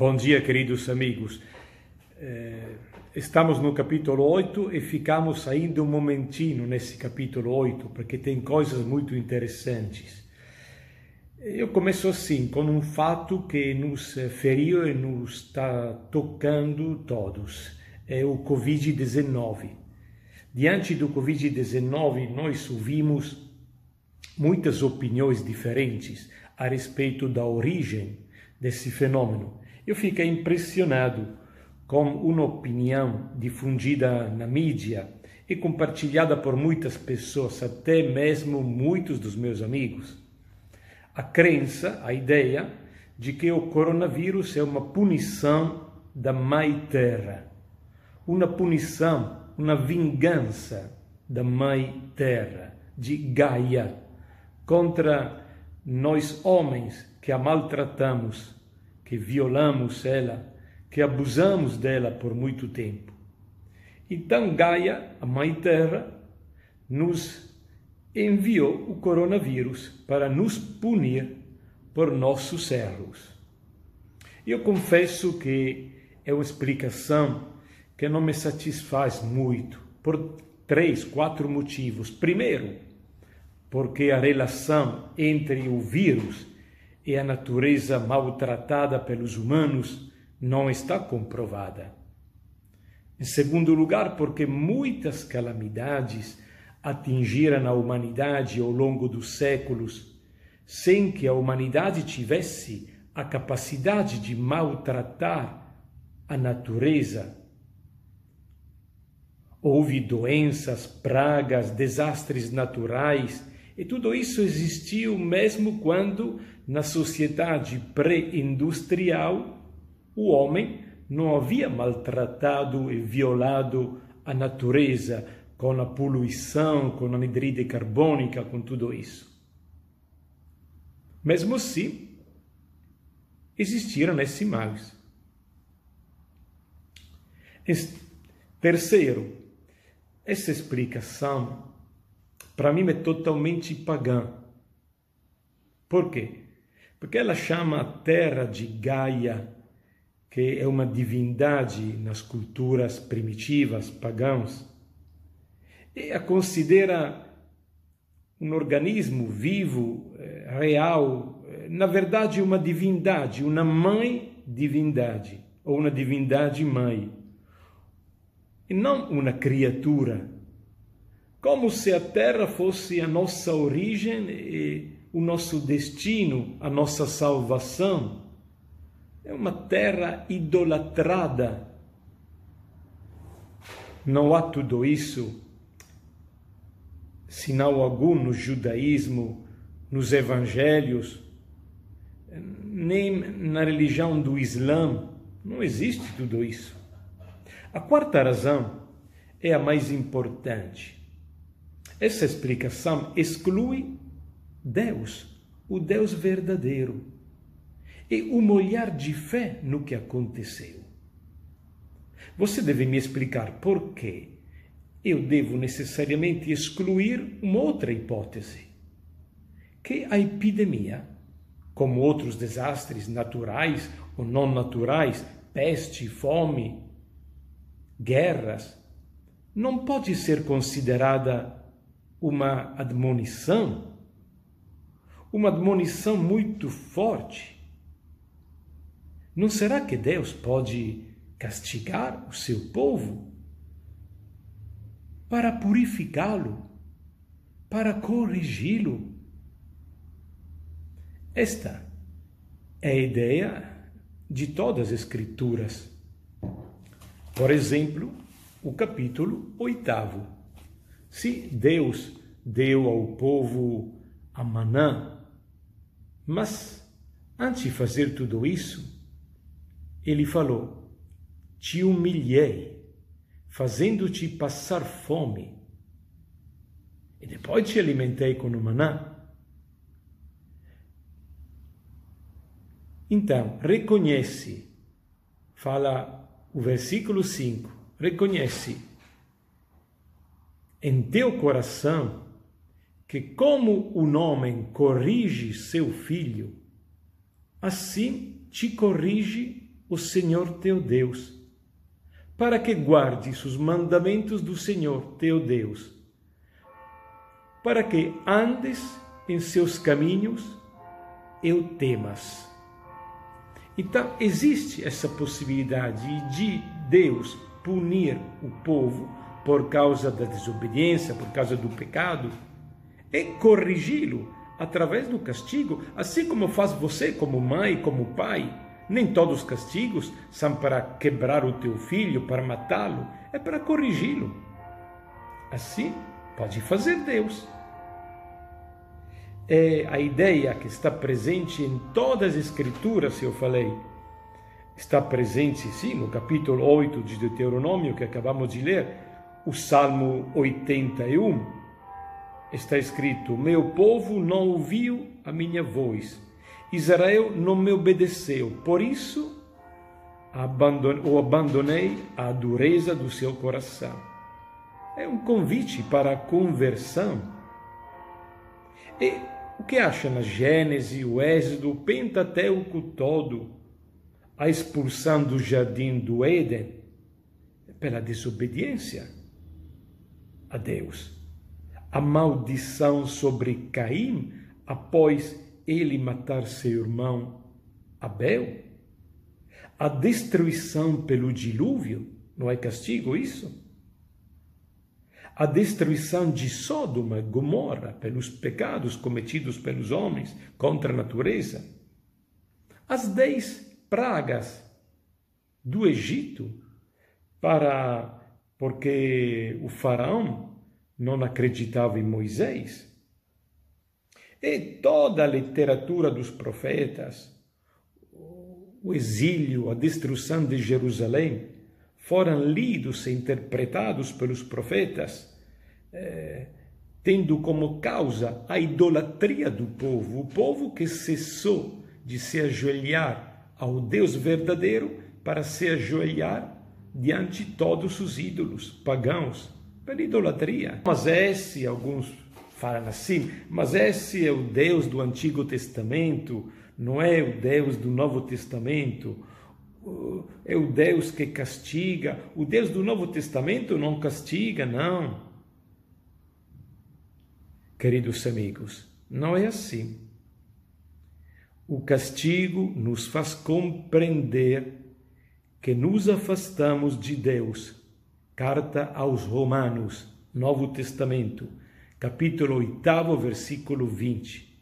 Bom dia, queridos amigos. Eh, estamos no capítulo 8 e ficamos ainda um momentinho nesse capítulo 8, porque tem coisas muito interessantes. Eu começo assim, com um fato que nos feriu e nos está tocando todos: é o Covid-19. Diante do Covid-19, nós ouvimos muitas opiniões diferentes a respeito da origem desse fenômeno. Eu fiquei impressionado com uma opinião difundida na mídia e compartilhada por muitas pessoas, até mesmo muitos dos meus amigos. A crença, a ideia de que o coronavírus é uma punição da Mãe Terra, uma punição, uma vingança da Mãe Terra, de Gaia, contra nós homens que a maltratamos que violamos ela, que abusamos dela por muito tempo. Então Gaia, a Mãe Terra, nos enviou o coronavírus para nos punir por nossos erros. Eu confesso que é uma explicação que não me satisfaz muito, por três, quatro motivos. Primeiro, porque a relação entre o vírus e a natureza maltratada pelos humanos não está comprovada. Em segundo lugar, porque muitas calamidades atingiram a humanidade ao longo dos séculos, sem que a humanidade tivesse a capacidade de maltratar a natureza. Houve doenças, pragas, desastres naturais, e tudo isso existiu mesmo quando na sociedade pré-industrial, o homem não havia maltratado e violado a natureza com a poluição, com a anidride carbônica, com tudo isso. Mesmo assim, existiram esses males. Terceiro, essa explicação para mim é totalmente pagã. Por quê? Porque ela chama a terra de Gaia, que é uma divindade nas culturas primitivas, pagãos, e a considera um organismo vivo, eh, real, eh, na verdade uma divindade, uma mãe divindade, ou uma divindade mãe, e não uma criatura. Como se a terra fosse a nossa origem e o nosso destino, a nossa salvação. É uma terra idolatrada. Não há tudo isso, sinal algum no judaísmo, nos evangelhos, nem na religião do Islã. Não existe tudo isso. A quarta razão é a mais importante. Essa explicação exclui Deus, o Deus verdadeiro, e um olhar de fé no que aconteceu. Você deve me explicar por que eu devo necessariamente excluir uma outra hipótese, que a epidemia, como outros desastres naturais ou não naturais, peste, fome, guerras, não pode ser considerada uma admonição uma admonição muito forte. Não será que Deus pode castigar o seu povo para purificá-lo, para corrigi-lo? Esta é a ideia de todas as Escrituras. Por exemplo, o capítulo oitavo. Se Deus deu ao povo a maná mas, antes de fazer tudo isso, ele falou: Te humilhei, fazendo-te passar fome, e depois te alimentei com o maná. Então, reconhece, fala o versículo 5, reconhece em teu coração que como um homem corrige seu filho, assim te corrige o Senhor teu Deus, para que guardes os mandamentos do Senhor teu Deus, para que andes em seus caminhos e o temas. Então, existe essa possibilidade de Deus punir o povo por causa da desobediência, por causa do pecado, e corrigi-lo através do castigo, assim como faz você como mãe, como pai. Nem todos os castigos são para quebrar o teu filho, para matá-lo, é para corrigi-lo. Assim pode fazer Deus. É a ideia que está presente em todas as escrituras, eu falei. Está presente, sim, no capítulo 8 de Deuteronômio que acabamos de ler, o Salmo 81 está escrito: Meu povo não ouviu a minha voz, Israel não me obedeceu, por isso o abandonei à dureza do seu coração. É um convite para a conversão. E o que acha na Gênesis, o Êxodo, o Pentateuco todo, a expulsão do jardim do Éden? Pela desobediência a Deus a maldição sobre Caim após ele matar seu irmão Abel? A destruição pelo dilúvio, não é castigo isso? A destruição de Sodoma e Gomorra pelos pecados cometidos pelos homens contra a natureza? As dez pragas do Egito para porque o faraó não acreditava em Moisés. E toda a literatura dos profetas, o exílio, a destruição de Jerusalém, foram lidos e interpretados pelos profetas, eh, tendo como causa a idolatria do povo, o povo que cessou de se ajoelhar ao Deus verdadeiro para se ajoelhar diante de todos os ídolos pagãos pela idolatria. Mas esse, alguns falam assim, mas esse é o Deus do Antigo Testamento, não é o Deus do Novo Testamento. É o Deus que castiga. O Deus do Novo Testamento não castiga, não. Queridos amigos, não é assim. O castigo nos faz compreender que nos afastamos de Deus Carta aos Romanos, Novo Testamento, capítulo 8, versículo 20.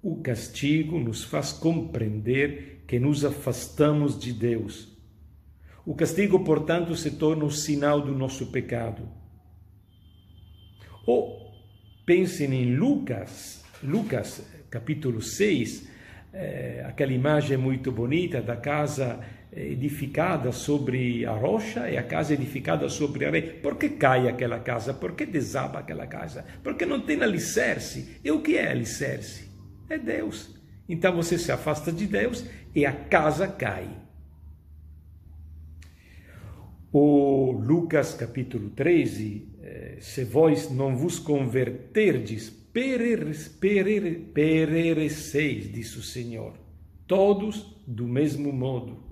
O castigo nos faz compreender que nos afastamos de Deus. O castigo, portanto, se torna o sinal do nosso pecado. Ou pensem em Lucas, Lucas capítulo 6, é, aquela imagem muito bonita da casa edificada sobre a rocha e a casa edificada sobre a areia. Por que cai aquela casa? Por que desaba aquela casa? Porque não tem alicerce. E o que é alicerce? É Deus. Então você se afasta de Deus e a casa cai. O Lucas capítulo 13, eh, se vós não vos converterdes, perereceis, disse o Senhor, todos do mesmo modo.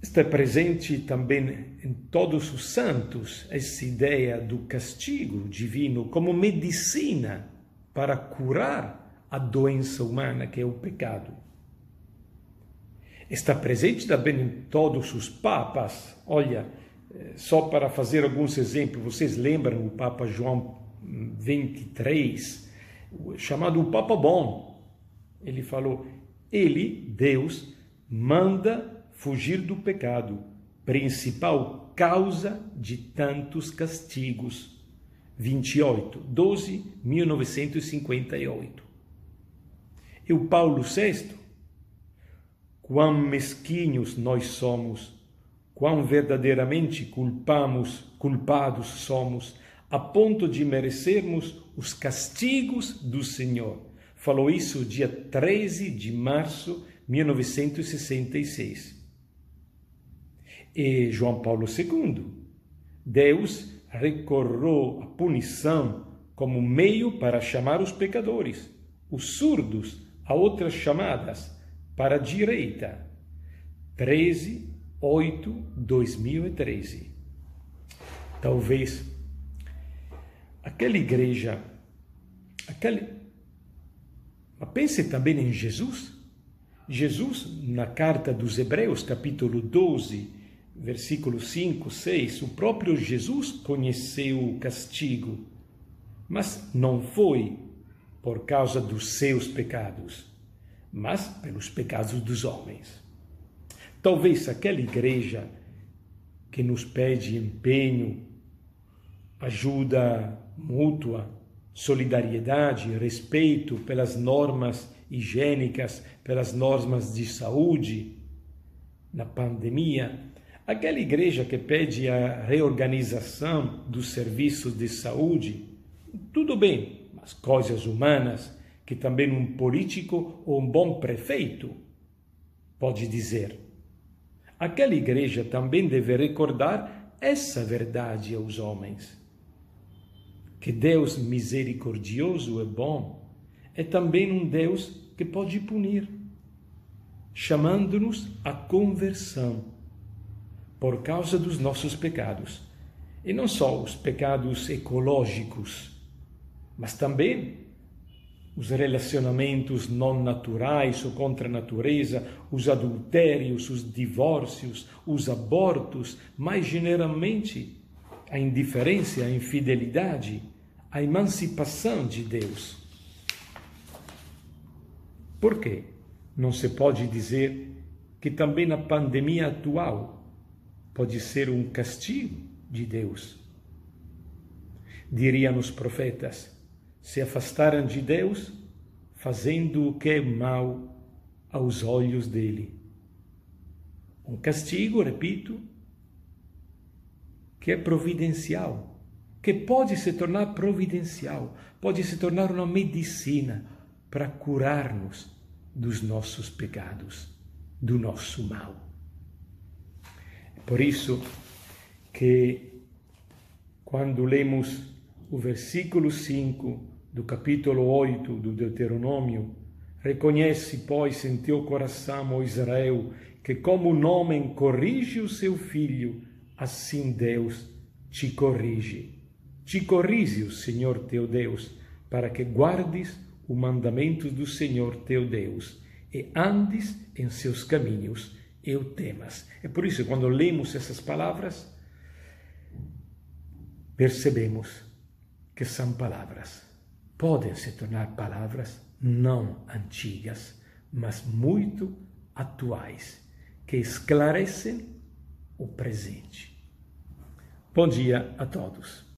Está presente também em todos os santos essa ideia do castigo divino como medicina para curar a doença humana que é o pecado. Está presente também em todos os papas. Olha, eh, só para fazer alguns exemplos, vocês lembram o Papa João 23, chamado o Papa Bom? Ele falou: Ele, Deus, manda fugir do pecado, principal causa de tantos castigos. 28, 12, 1958. E o Paulo VI, quão mesquinhos nós somos, quão verdadeiramente culpamos, culpados somos, a ponto de merecermos os castigos do Senhor. Falou isso dia 13 de março de 1966 e João Paulo II. Deus recorreu à punição como meio para chamar os pecadores, os surdos, a outras chamadas, para a direita. 13, 8, 2013. Talvez aquela igreja, aquele... mas pense também em Jesus. Jesus, na carta dos Hebreus, capítulo 12, versículo 5, 6, o próprio Jesus conheceu o castigo, mas não foi por causa dos seus pecados, mas pelos pecados dos homens. Talvez aquela igreja que nos pede empenho, ajuda mútua, solidariedade, respeito pelas normas higiênicas, pelas normas de saúde na pandemia, aquela igreja que pede a reorganização dos serviços de saúde, tudo bem, mas coisas humanas que também um político ou um bom prefeito pode dizer. Aquela igreja também deve recordar essa verdade aos homens. Que Deus misericordioso e bom é também um Deus que pode punir, chamando-nos à conversão por causa dos nossos pecados. E não só os pecados ecológicos, mas também os relacionamentos não naturais ou contra a natureza, os adultérios, os divórcios, os abortos, mais generalmente a indiferença, a infidelidade, a emancipação de Deus. Por quê? Não se pode dizer que também na pandemia atual pode ser um castigo de Deus. Diriam os profetas: se afastaram de Deus, fazendo o que é mal aos olhos dele. Um castigo, repito, que é providencial, que pode se tornar providencial, pode se tornar uma medicina para curar-nos dos nossos pecados, do nosso mal. Por isso que quando lemos o versículo 5 do capítulo 8 do Deuteronômio, reconhece, pois, em teu coração, ó Israel, que como um homem corrige o seu filho, assim Deus te corrige. Te corrige o Senhor teu Deus, para que guardes o mandamento do Senhor teu Deus e andes em seus caminhos e o temas. É por isso que quando lemos essas palavras, percebemos que são palavras. Podem se tornar palavras não antigas, mas muito atuais, que esclarecem o presente. Bom dia a todos.